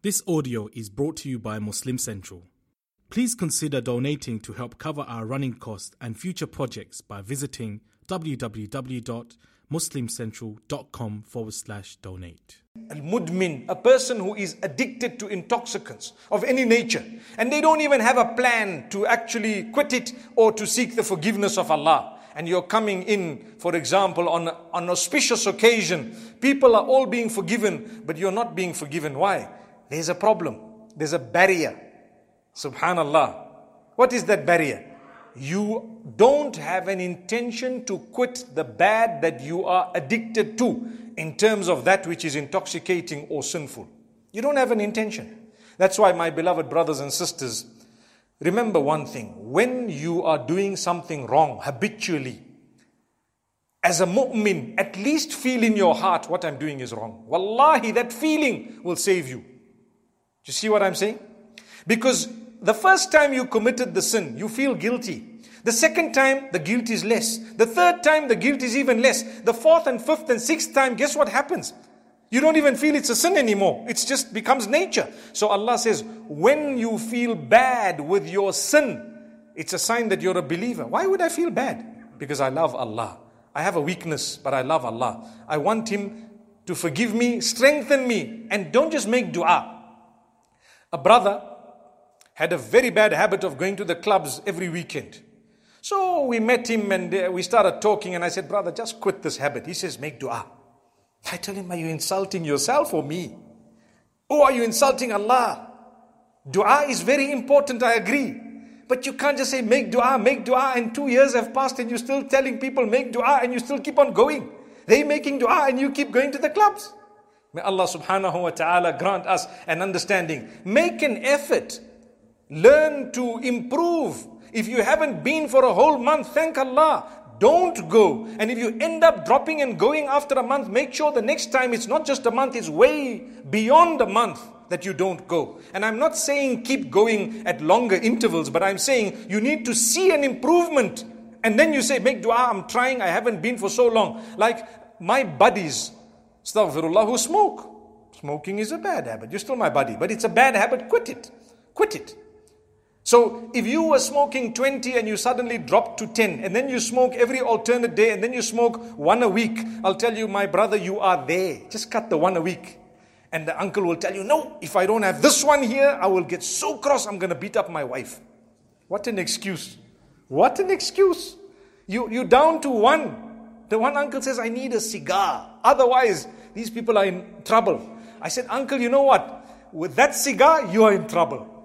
This audio is brought to you by Muslim Central. Please consider donating to help cover our running costs and future projects by visiting www.muslimcentral.com forward slash donate. Al mudmin, a person who is addicted to intoxicants of any nature, and they don't even have a plan to actually quit it or to seek the forgiveness of Allah. And you're coming in, for example, on an auspicious occasion, people are all being forgiven, but you're not being forgiven. Why? There's a problem, there's a barrier. Subhanallah. What is that barrier? You don't have an intention to quit the bad that you are addicted to in terms of that which is intoxicating or sinful. You don't have an intention. That's why, my beloved brothers and sisters, remember one thing when you are doing something wrong habitually, as a mu'min, at least feel in your heart what I'm doing is wrong. Wallahi, that feeling will save you. You see what I'm saying? Because the first time you committed the sin, you feel guilty. The second time, the guilt is less. The third time, the guilt is even less. The fourth and fifth and sixth time, guess what happens? You don't even feel it's a sin anymore. It just becomes nature. So Allah says, when you feel bad with your sin, it's a sign that you're a believer. Why would I feel bad? Because I love Allah. I have a weakness, but I love Allah. I want Him to forgive me, strengthen me, and don't just make dua. A brother had a very bad habit of going to the clubs every weekend. So we met him and uh, we started talking, and I said, Brother, just quit this habit. He says, Make dua. I tell him, Are you insulting yourself or me? Or are you insulting Allah? Dua is very important, I agree. But you can't just say, Make dua, make dua, and two years have passed and you're still telling people, Make dua, and you still keep on going. They making dua and you keep going to the clubs. May Allah subhanahu wa ta'ala grant us an understanding. Make an effort. Learn to improve. If you haven't been for a whole month, thank Allah. Don't go. And if you end up dropping and going after a month, make sure the next time it's not just a month, it's way beyond a month that you don't go. And I'm not saying keep going at longer intervals, but I'm saying you need to see an improvement. And then you say, make dua, I'm trying, I haven't been for so long. Like my buddies, Astaghfirullah, who smoke. Smoking is a bad habit. You're still my buddy, but it's a bad habit. Quit it. Quit it. So if you were smoking 20 and you suddenly drop to 10, and then you smoke every alternate day, and then you smoke one a week, I'll tell you, my brother, you are there. Just cut the one a week. And the uncle will tell you, no, if I don't have this one here, I will get so cross, I'm going to beat up my wife. What an excuse. What an excuse. You, you're down to one. The one uncle says, I need a cigar. Otherwise, these people are in trouble. I said, Uncle, you know what? With that cigar, you are in trouble.